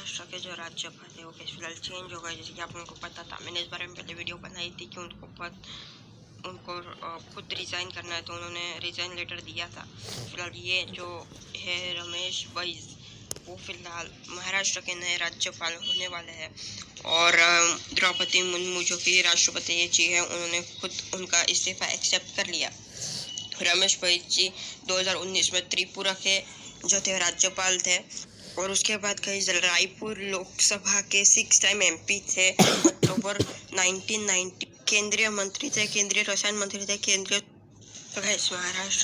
महाराष्ट्र के जो राज्यपाल थे वो फ़िलहाल चेंज हो गए जैसे कि आप उनको पता था मैंने इस बारे में पहले वीडियो बनाई थी कि उनको पद उनको खुद रिज़ाइन करना है तो उन्होंने रिज़ाइन लेटर दिया था फ़िलहाल ये जो है रमेश बैस वो फ़िलहाल महाराष्ट्र के नए राज्यपाल होने वाले हैं और द्रौपदी मुर्मू जो कि राष्ट्रपति जी हैं उन्होंने खुद उनका इस्तीफ़ा एक्सेप्ट कर लिया रमेश बैस जी 2019 में त्रिपुरा के जो थे राज्यपाल थे और उसके बाद कई रायपुर लोकसभा के सिक्स टाइम एमपी थे। अक्टूबर 1990 केंद्रीय मंत्री थे, केंद्रीय रसायन मंत्री थे, केंद्रीय महाराष्ट्र।